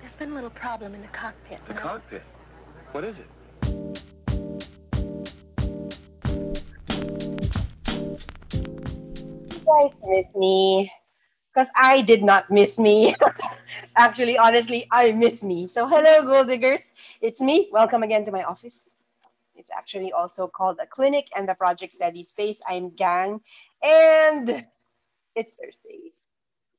There's been a little problem in the cockpit. The cockpit? What is it? You guys miss me. Because I did not miss me. Actually, honestly, I miss me. So, hello, Gold Diggers. It's me. Welcome again to my office. It's actually also called a clinic and the project study space. I'm Gang, and it's Thursday.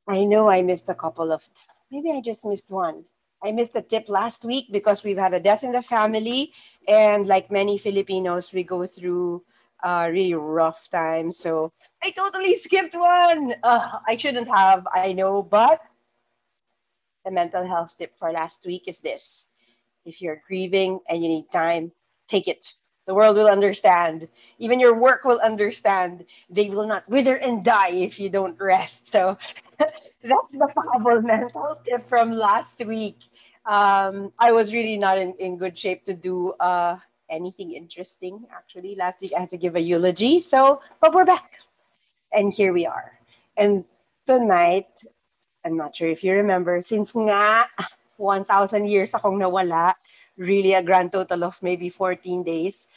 I know I missed a couple of, maybe I just missed one. I missed a tip last week because we've had a death in the family. And like many Filipinos, we go through a really rough time. So I totally skipped one. Uh, I shouldn't have, I know. But the mental health tip for last week is this if you're grieving and you need time, take it. The world will understand. Even your work will understand. They will not wither and die if you don't rest. So that's the powerful mental tip from last week. Um, I was really not in, in good shape to do uh, anything interesting, actually. Last week I had to give a eulogy. So, but we're back. And here we are. And tonight, I'm not sure if you remember, since nga 1,000 years akong nawala, really a grand total of maybe 14 days.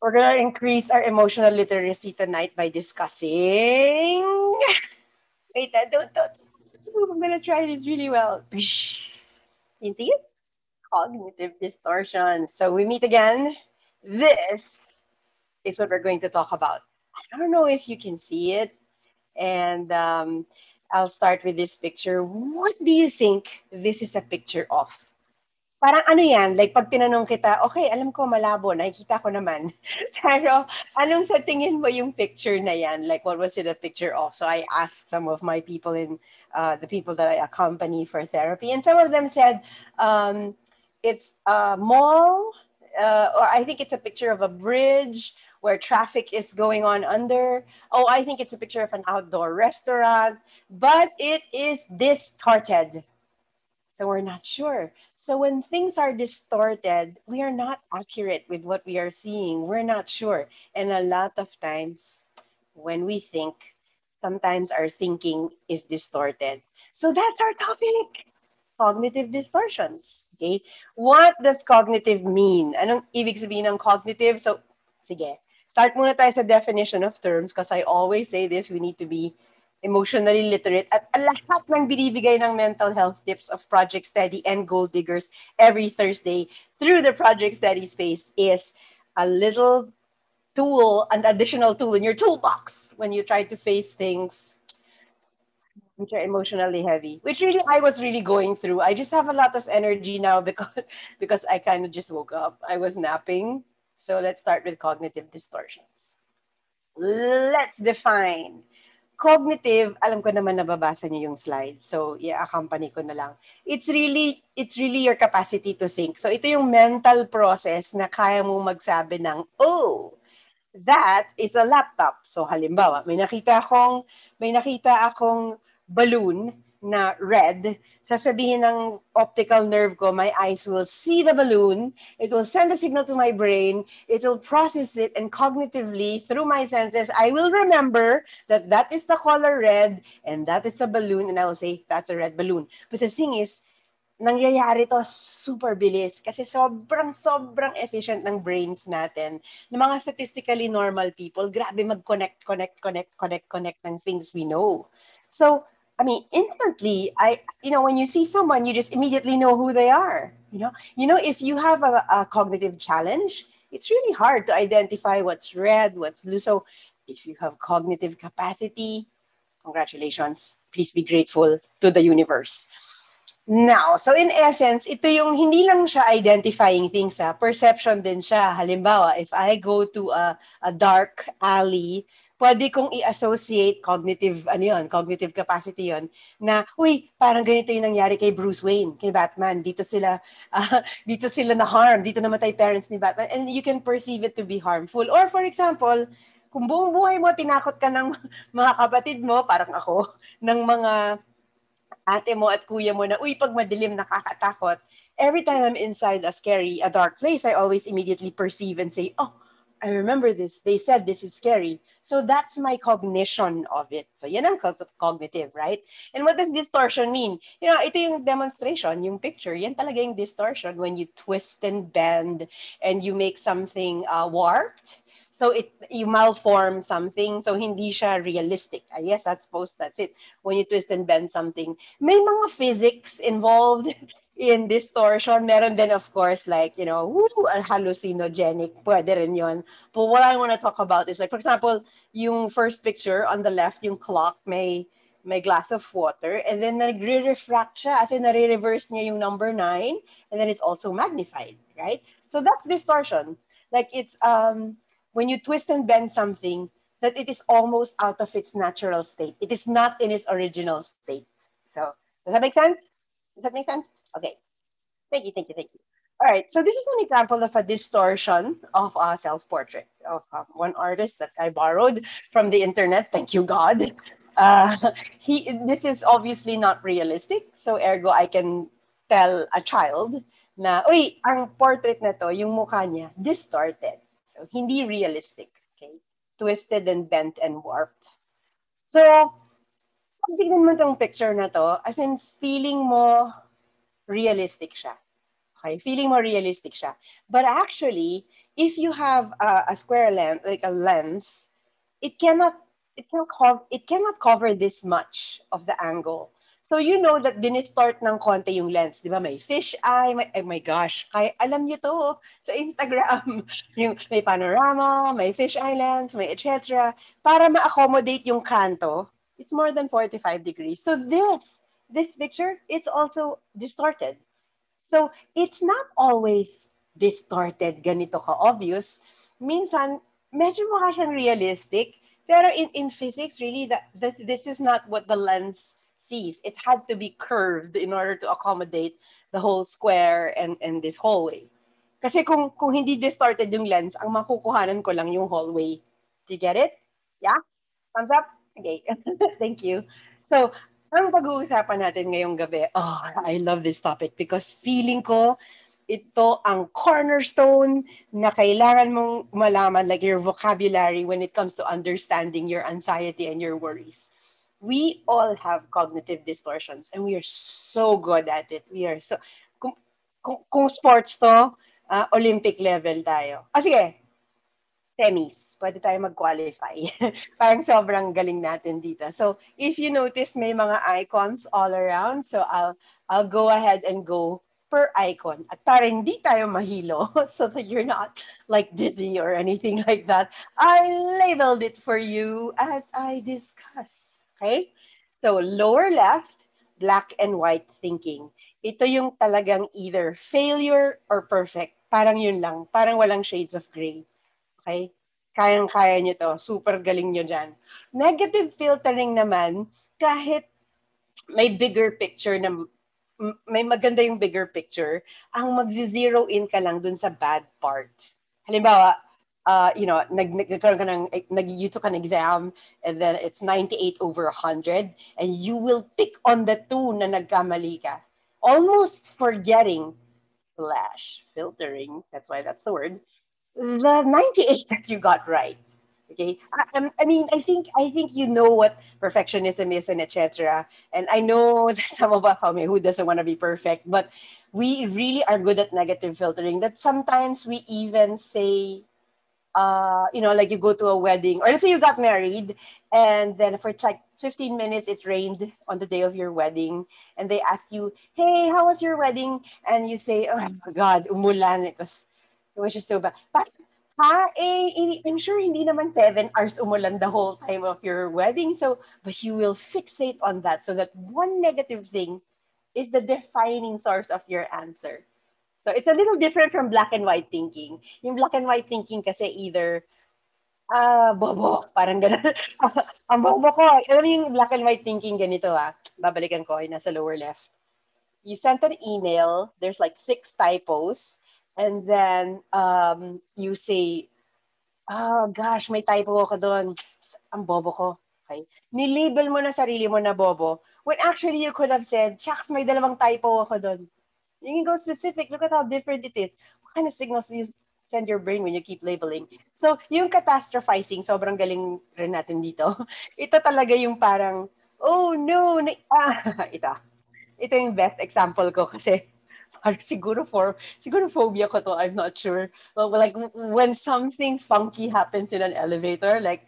We're going to increase our emotional literacy tonight by discussing. Wait, I don't, don't. I'm going to try this really well. You see it? Cognitive distortion. So we meet again. This is what we're going to talk about. I don't know if you can see it. And um, I'll start with this picture. What do you think this is a picture of? Parang ano yan, like pag tinanong kita, okay, alam ko malabo, nakikita ko naman. Pero anong sa tingin mo yung picture na yan? Like what was it a picture of? So I asked some of my people in, uh, the people that I accompany for therapy, and some of them said, um, it's a mall, uh, or I think it's a picture of a bridge where traffic is going on under. Oh, I think it's a picture of an outdoor restaurant, but it is distorted. So we're not sure. So when things are distorted, we are not accurate with what we are seeing. We're not sure. And a lot of times when we think, sometimes our thinking is distorted. So that's our topic. Cognitive distortions. Okay? What does cognitive mean? Anong ibig sabihin ng cognitive? So, sige. Start muna tayo sa definition of terms because I always say this, we need to be emotionally literate at lahat ng binibigay ng mental health tips of Project Steady and Gold Diggers every Thursday through the Project Steady space is a little tool, an additional tool in your toolbox when you try to face things which are emotionally heavy, which really I was really going through. I just have a lot of energy now because because I kind of just woke up. I was napping. So let's start with cognitive distortions. Let's define cognitive, alam ko naman nababasa niyo yung slide. So, i-accompany ko na lang. It's really, it's really your capacity to think. So, ito yung mental process na kaya mo magsabi ng, oh, that is a laptop. So, halimbawa, may nakita akong, may nakita akong balloon na red, sasabihin ng optical nerve ko, my eyes will see the balloon, it will send a signal to my brain, it will process it, and cognitively, through my senses, I will remember that that is the color red, and that is the balloon, and I will say, that's a red balloon. But the thing is, nangyayari to super bilis kasi sobrang sobrang efficient ng brains natin. Ng mga statistically normal people, grabe mag-connect, connect, connect, connect, connect ng things we know. So, I mean, instantly, I, you know, when you see someone, you just immediately know who they are. You know, you know, if you have a, a cognitive challenge, it's really hard to identify what's red, what's blue. So, if you have cognitive capacity, congratulations. Please be grateful to the universe. Now, so in essence, ito yung hindi lang siya identifying things, ha? perception din siya. Halimbawa, if I go to a, a dark alley, pwede kong i-associate cognitive, ano yun, cognitive capacity yon na, uy, parang ganito yung nangyari kay Bruce Wayne, kay Batman. Dito sila, uh, dito sila na harm, dito namatay parents ni Batman. And you can perceive it to be harmful. Or for example, kung buong buhay mo, tinakot ka ng mga kapatid mo, parang ako, ng mga ate mo at kuya mo na, uy, pag madilim, nakakatakot. Every time I'm inside a scary, a dark place, I always immediately perceive and say, oh, I remember this. They said this is scary. So that's my cognition of it. So yan ang cognitive, right? And what does distortion mean? You know, ito yung demonstration, yung picture. Yan talaga yung distortion when you twist and bend and you make something uh, warped. So it you malform something. So hindi siya realistic. I guess that's suppose that's it. When you twist and bend something. May mga physics involved in distortion. Meron din, of course, like, you know, woo, hallucinogenic. Pwede rin yun. But what I want to talk about is, like, for example, yung first picture on the left, yung clock, may may glass of water, and then nagre-refract siya, as in nare-reverse niya yung number nine, and then it's also magnified, right? So that's distortion. Like, it's, um, when you twist and bend something, that it is almost out of its natural state. It is not in its original state. So, does that make sense? Does that make sense? Okay. Thank you, thank you, thank you. All right, so this is an example of a distortion of a self-portrait of uh, one artist that I borrowed from the internet. Thank you, God. Uh, he, this is obviously not realistic, so ergo I can tell a child na, uy, ang portrait na to, yung mukha niya, distorted. So, hindi realistic. Okay? Twisted and bent and warped. So, pag tignan mo tong picture na to, as in feeling mo realistic siya. Okay, feeling more realistic siya. But actually, if you have a, a square lens, like a lens, it cannot it can cover it cannot cover this much of the angle. So you know that dinistort ng konti yung lens, di ba? May fish eye, may, oh my gosh, kaya alam niyo to sa Instagram. yung may panorama, may fish eye lens, may etc. Para ma-accommodate yung kanto, it's more than 45 degrees. So this this picture, it's also distorted. So it's not always distorted, ganito ka-obvious. Minsan, medyo mukha siyang realistic. Pero in, in physics, really, that, that this is not what the lens sees. It had to be curved in order to accommodate the whole square and, and this hallway. Kasi kung, kung hindi distorted yung lens, ang makukuhanan ko lang yung hallway. Do you get it? Yeah? Thumbs up? Okay. Thank you. So ang pag-uusapan natin ngayong gabi, oh, I love this topic because feeling ko ito ang cornerstone na kailangan mong malaman like your vocabulary when it comes to understanding your anxiety and your worries. We all have cognitive distortions and we are so good at it. We are so kung, kung, kung sports to, uh, Olympic level tayo. Ah, sige, semis, pwede tayo mag-qualify. Parang sobrang galing natin dito. So, if you notice, may mga icons all around. So, I'll, I'll go ahead and go per icon. At para hindi tayo mahilo, so that you're not like dizzy or anything like that, I labeled it for you as I discuss. Okay? So, lower left, black and white thinking. Ito yung talagang either failure or perfect. Parang yun lang. Parang walang shades of gray. Okay? Kayang-kaya nyo to. Super galing nyo dyan. Negative filtering naman, kahit may bigger picture na may maganda yung bigger picture, ang magzi-zero in ka lang dun sa bad part. Halimbawa, uh, you know, nag, nagkaroon ka ng, nag, you took an exam and then it's 98 over 100 and you will pick on the two na nagkamali ka. Almost forgetting slash filtering, that's why that's the word, the 98 that you got right. Okay, I, I mean, I think I think you know what perfectionism is and etc. And I know that some of us, I mean, who doesn't want to be perfect, but we really are good at negative filtering. That sometimes we even say, uh, you know, like you go to a wedding, or let's say you got married, and then for like 15 minutes it rained on the day of your wedding, and they ask you, "Hey, how was your wedding?" And you say, "Oh my God, umulan." Because which is so bad. But, ha, eh, I'm sure hindi naman seven hours umulan the whole time of your wedding. So, but you will fixate on that so that one negative thing is the defining source of your answer. So it's a little different from black and white thinking. Yung black and white thinking kasi either ah, uh, bobo, parang gano'n. Ang bobo ko. Alam mo yung black and white thinking ganito ah. Babalikan ko, ay nasa lower left. You sent an email, there's like six typos, and then um, you say, oh gosh, may typo ako doon. Ang bobo ko. Okay? Nilabel mo na sarili mo na bobo when actually you could have said, shucks, may dalawang typo ako doon. You can go specific. Look at how different it is. What kind of signals do you send your brain when you keep labeling. So, yung catastrophizing, sobrang galing rin natin dito. Ito talaga yung parang, oh no, na, ah, ito. Ito yung best example ko kasi parang siguro for siguro phobia ko to I'm not sure. But like when something funky happens in an elevator like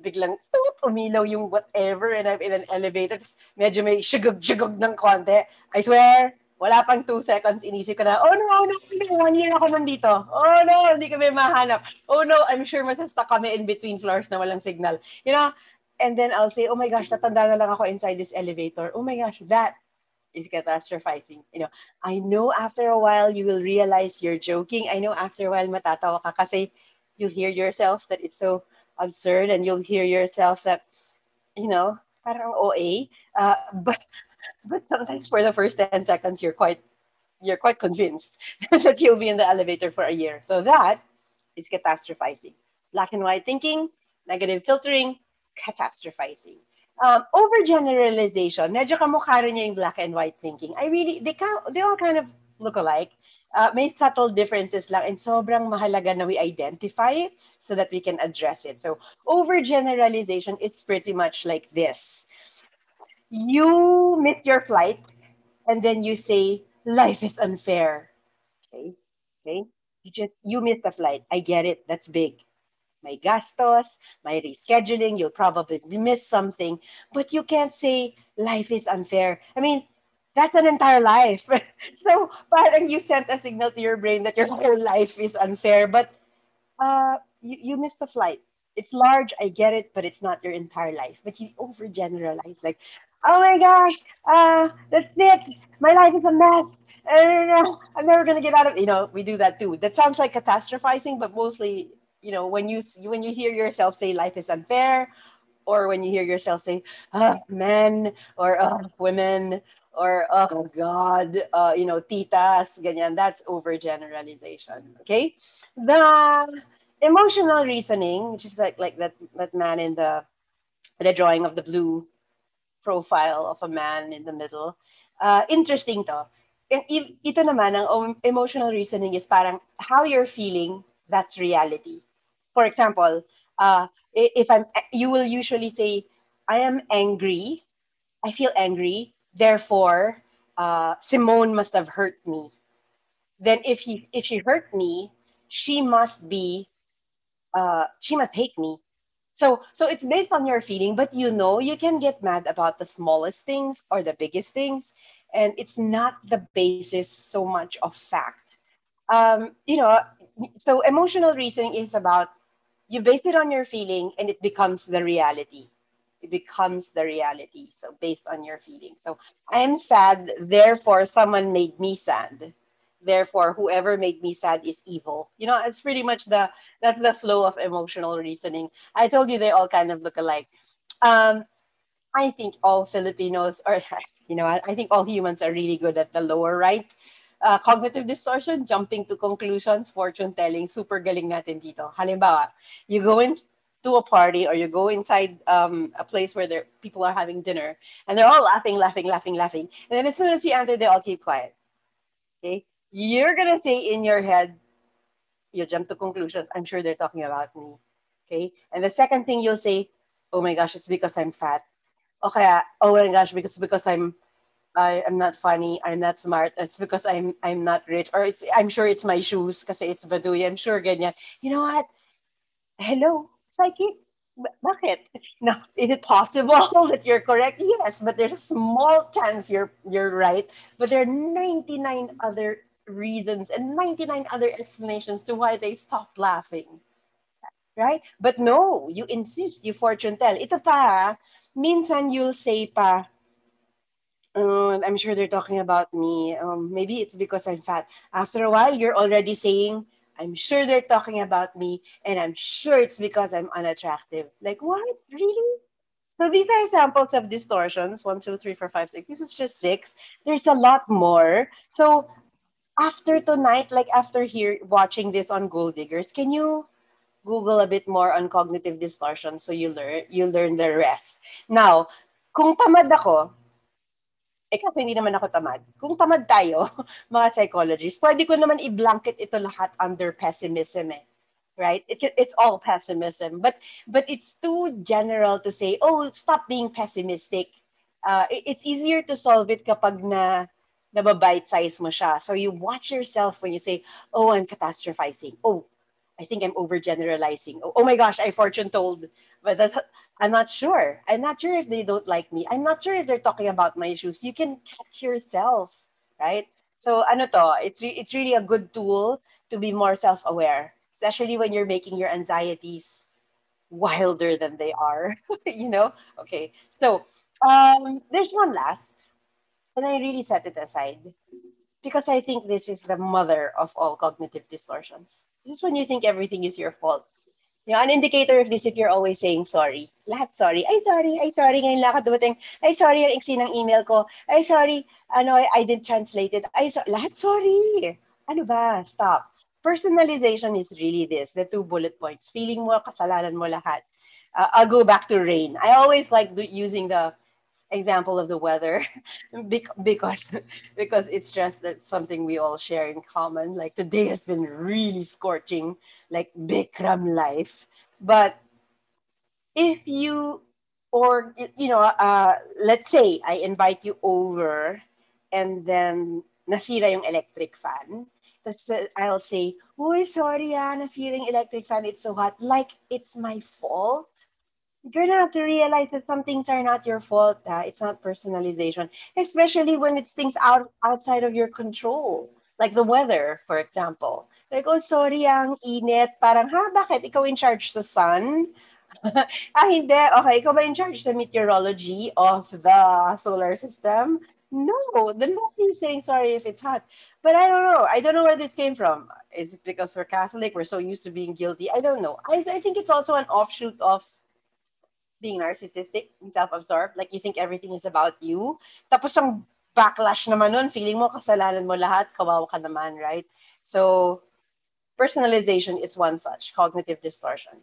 biglang toot, umilaw yung whatever and I'm in an elevator tapos medyo may shugog-shugog ng konti. I swear wala pang two seconds inisip ko na oh no no, one year ako nandito. Oh no hindi kami mahanap. Oh no I'm sure masasta kami in between floors na walang signal. You know and then I'll say oh my gosh tatanda na lang ako inside this elevator. Oh my gosh that is catastrophizing. You know, I know after a while you will realize you're joking. I know after a while matatawa ka kasi you'll hear yourself that it's so absurd and you'll hear yourself that, you know, parang OA. Uh, but, but sometimes for the first 10 seconds, you're quite, you're quite convinced that you'll be in the elevator for a year. So that is catastrophizing. Black and white thinking, negative filtering, catastrophizing um, overgeneralization, medyo kamukha rin niya yung black and white thinking. I really, they, can, they all kind of look alike. Uh, may subtle differences lang and sobrang mahalaga na we identify it so that we can address it. So overgeneralization is pretty much like this. You miss your flight and then you say, life is unfair. Okay, okay. You just, you missed the flight. I get it. That's big may gastos, may rescheduling, you'll probably miss something, but you can't say life is unfair. I mean, that's an entire life. so parang you sent a signal to your brain that your whole life is unfair, but uh, you, you missed the flight. It's large, I get it, but it's not your entire life. But you overgeneralize, like, oh my gosh, uh, that's it. My life is a mess. Uh, I'm never gonna get out of. You know, we do that too. That sounds like catastrophizing, but mostly you know when you when you hear yourself say life is unfair or when you hear yourself say oh, men or oh, women or oh god uh, you know titas ganyan that's overgeneralization okay? The emotional reasoning which is like like that that man in the the drawing of the blue profile of a man in the middle uh, interesting to and ito naman ang emotional reasoning is parang how you're feeling that's reality for example, uh, if I'm, you will usually say, I am angry. I feel angry. Therefore, uh, someone must have hurt me. Then if he, if she hurt me, she must be, uh, she must hate me. So, so it's based on your feeling, but you know you can get mad about the smallest things or the biggest things, and it's not the basis so much of fact. Um, you know, so emotional reasoning is about you base it on your feeling and it becomes the reality. It becomes the reality. So based on your feeling. So i am sad therefore someone made me sad. Therefore whoever made me sad is evil. You know it's pretty much the that's the flow of emotional reasoning. I told you they all kind of look alike. Um i think all filipinos are you know I, I think all humans are really good at the lower right uh, cognitive distortion, jumping to conclusions, fortune telling, super galing natin dito. Halimbawa, you go in to a party or you go inside um, a place where there people are having dinner and they're all laughing, laughing, laughing, laughing. And then as soon as you enter, they all keep quiet. Okay? You're gonna say in your head, you jump to conclusions. I'm sure they're talking about me. Okay? And the second thing you'll say, oh my gosh, it's because I'm fat. Okay, oh my gosh, because because I'm I am not funny, I'm not smart. It's because I'm I'm not rich. Or it's I'm sure it's my shoes because it's Baduy. I'm sure ganyan. You know what? Hello, psychic. Bakit? Now, is it possible that you're correct? Yes, but there's a small chance you're you're right. But there are 99 other reasons and 99 other explanations to why they stopped laughing. Right? But no, you insist, you fortune tell. Ito pa, minsan you'll say pa, uh, I'm sure they're talking about me. Um, maybe it's because I'm fat. After a while, you're already saying, I'm sure they're talking about me, and I'm sure it's because I'm unattractive. Like, what? Really? So these are samples of distortions. One, two, three, four, five, six. This is just six. There's a lot more. So after tonight, like after here watching this on Gold Diggers, can you Google a bit more on cognitive distortion so you learn you learn the rest. Now, kung tamad ako, eh kasi hindi naman ako tamad. Kung tamad tayo, mga psychologists, pwede ko naman i-blanket ito lahat under pessimism eh. Right? It, it's all pessimism. But but it's too general to say, oh, stop being pessimistic. Uh, it, it's easier to solve it kapag na nababite size mo siya. So you watch yourself when you say, oh, I'm catastrophizing. Oh, I think I'm overgeneralizing. Oh, oh my gosh, I fortune told. But that's, I'm not sure. I'm not sure if they don't like me. I'm not sure if they're talking about my issues. You can catch yourself, right? So ano to, it's, re- it's really a good tool to be more self-aware, especially when you're making your anxieties wilder than they are, you know? Okay, so um, there's one last, and I really set it aside because I think this is the mother of all cognitive distortions. This is when you think everything is your fault Know, an indicator of this if you're always saying sorry. Lahat sorry. Ay, sorry. Ay, sorry. Ngayon lang dumating. Ay, sorry. Ang iksi ng email ko. Ay, sorry. Ano, I didn't translate it. Ay, so, lahat sorry. Ano ba? Stop. Personalization is really this, the two bullet points. Feeling mo, kasalanan mo lahat. Uh, I'll go back to rain. I always like do, using the example of the weather because because it's just that something we all share in common like today has been really scorching like bikram life but if you or you know uh, let's say i invite you over and then nasira yung electric fan I'll say, oh, sorry ah, nasira yung electric fan. It's so hot. Like, it's my fault you're gonna have to realize that some things are not your fault. Uh, it's not personalization, especially when it's things out outside of your control, like the weather, for example. Like, oh, sorry, ang init. Parang, ha, bakit? Ikaw in charge sa sun? ah, hindi. Okay, ikaw ba in charge sa meteorology of the solar system? No, why are you saying sorry if it's hot? But I don't know. I don't know where this came from. Is it because we're Catholic? We're so used to being guilty? I don't know. I, I think it's also an offshoot of being narcissistic and self-absorbed. Like you think everything is about you. Tapos ang backlash naman nun, feeling mo kasalanan mo lahat, kawawa ka naman, right? So personalization is one such cognitive distortion.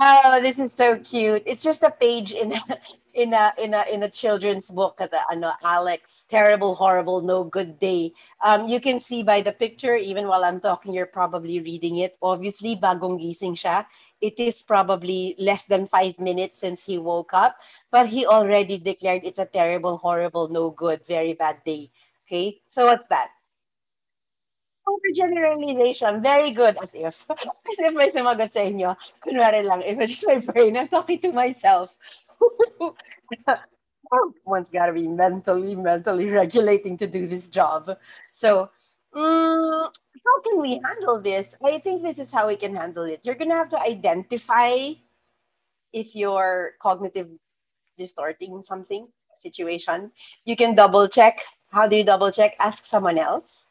Oh, this is so cute. It's just a page in a, in a in a in a children's book the ano Alex terrible horrible no good day. Um you can see by the picture even while I'm talking you're probably reading it. Obviously bagong gising siya it is probably less than five minutes since he woke up, but he already declared it's a terrible, horrible, no good, very bad day. Okay, so what's that? Overgeneralization, very good, as if. as if may sumagot sa inyo. Kunwari lang, if it's just my brain, I'm talking to myself. One's got to be mentally, mentally regulating to do this job. So Mm, how can we handle this? I think this is how we can handle it. You're going to have to identify if you're cognitive distorting something situation. You can double check. How do you double check? Ask someone else.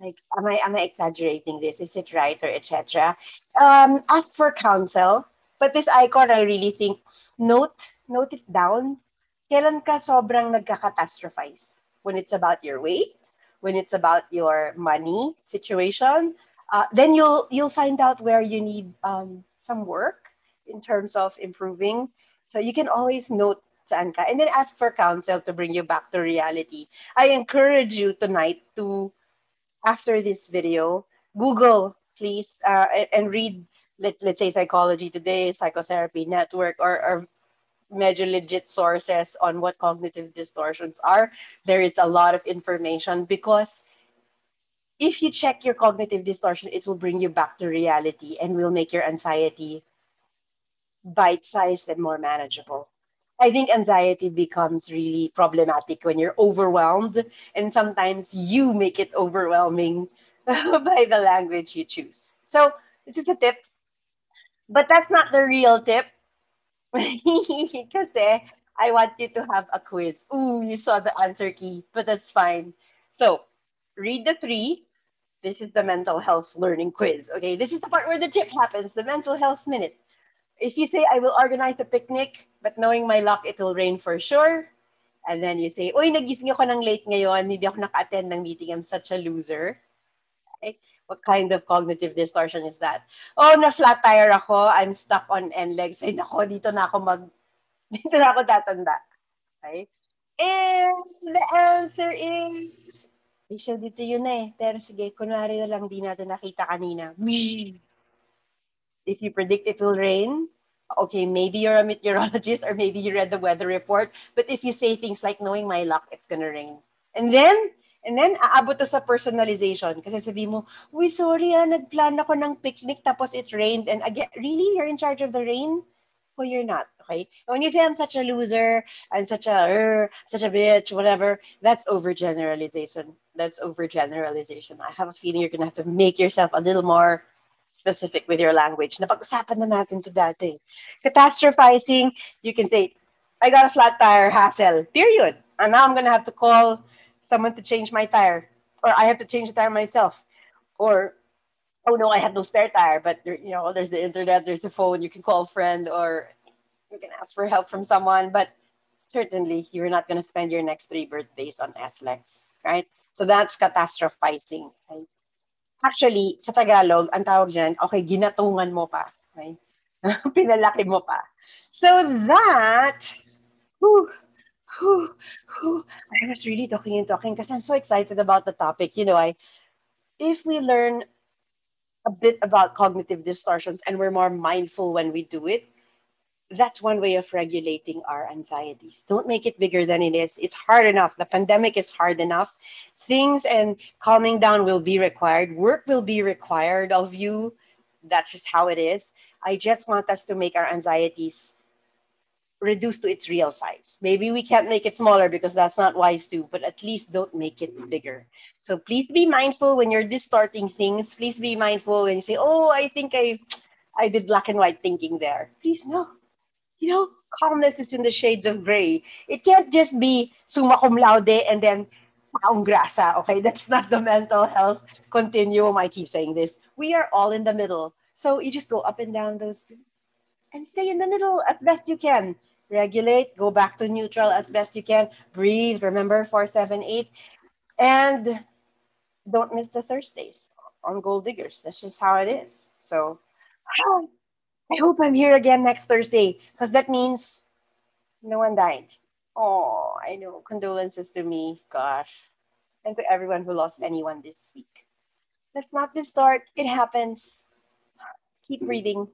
Like, am I am I exaggerating this? Is it right or etc. Um, ask for counsel. But this icon, I really think note note it down. Kailan ka sobrang nagka-catastrophize? When it's about your weight, when it's about your money situation, uh, then you'll you'll find out where you need um, some work in terms of improving. So you can always note saan and then ask for counsel to bring you back to reality. I encourage you tonight to, after this video, Google please uh, and read let, let's say psychology today psychotherapy network or, or medyo legit sources on what cognitive distortions are, there is a lot of information because if you check your cognitive distortion, it will bring you back to reality and will make your anxiety bite sized and more manageable. I think anxiety becomes really problematic when you're overwhelmed, and sometimes you make it overwhelming by the language you choose. So, this is a tip, but that's not the real tip Kasi eh, I want you to have a quiz. Ooh, you saw the answer key, but that's fine. So read the three. This is the mental health learning quiz. Okay, this is the part where the tip happens, the mental health minute. If you say, I will organize a picnic, but knowing my luck, it will rain for sure. And then you say, Uy, nagising ako ng late ngayon, hindi ako naka-attend ng meeting, I'm such a loser. Okay? What kind of cognitive distortion is that? Oh, na flat tire ako. I'm stuck on NLEX. Ay, nako, dito na ako mag... Dito na ako tatanda. Okay? And the answer is, I showed it to you na eh. Pero sige, kunwari na lang di natin nakita kanina. If you predict it will rain, okay, maybe you're a meteorologist or maybe you read the weather report. But if you say things like, knowing my luck, it's gonna rain. And then, and then, aabot to sa personalization. Kasi sabi mo, uy, sorry ah, nagplan ako ng picnic tapos it rained. And again, really? You're in charge of the rain? Well, you're not, okay? When you say I'm such a loser, I'm such a, er, such a bitch, whatever, that's overgeneralization. That's overgeneralization. I have a feeling you're gonna have to make yourself a little more specific with your language. Napag-usapan na natin to dati. Catastrophizing, you can say, I got a flat tire, hassle, period. And now I'm gonna have to call someone to change my tire, or I have to change the tire myself, or oh no, I have no spare tire, but there, you know, there's the internet, there's the phone, you can call a friend, or you can ask for help from someone, but certainly you're not going to spend your next three birthdays on SLEX, right? So that's catastrophizing. Right? Actually, sa Tagalog, ang tawag dyan, okay, ginatungan mo pa. Right? Pinalaki mo pa. So that, whew, whew, whew, I was really talking and talking because I'm so excited about the topic. You know, I, if we learn a bit about cognitive distortions and we're more mindful when we do it, that's one way of regulating our anxieties. Don't make it bigger than it is. It's hard enough. The pandemic is hard enough. Things and calming down will be required. Work will be required of you. That's just how it is. I just want us to make our anxieties reduced to its real size. Maybe we can't make it smaller because that's not wise to, but at least don't make it bigger. So please be mindful when you're distorting things. Please be mindful when you say, "Oh, I think I I did black and white thinking there." Please no. You know, calmness is in the shades of gray. It can't just be summa cum laude and then taong grasa. Okay, that's not the mental health continuum. I keep saying this. We are all in the middle. So you just go up and down those and stay in the middle as best you can. Regulate, go back to neutral as best you can. Breathe, remember four, seven, eight. And don't miss the Thursdays on Gold Diggers. That's just how it is. So I hope I'm here again next Thursday because that means no one died. Oh, I know. Condolences to me. Gosh. And to everyone who lost anyone this week. Let's not distort. It happens. Keep breathing.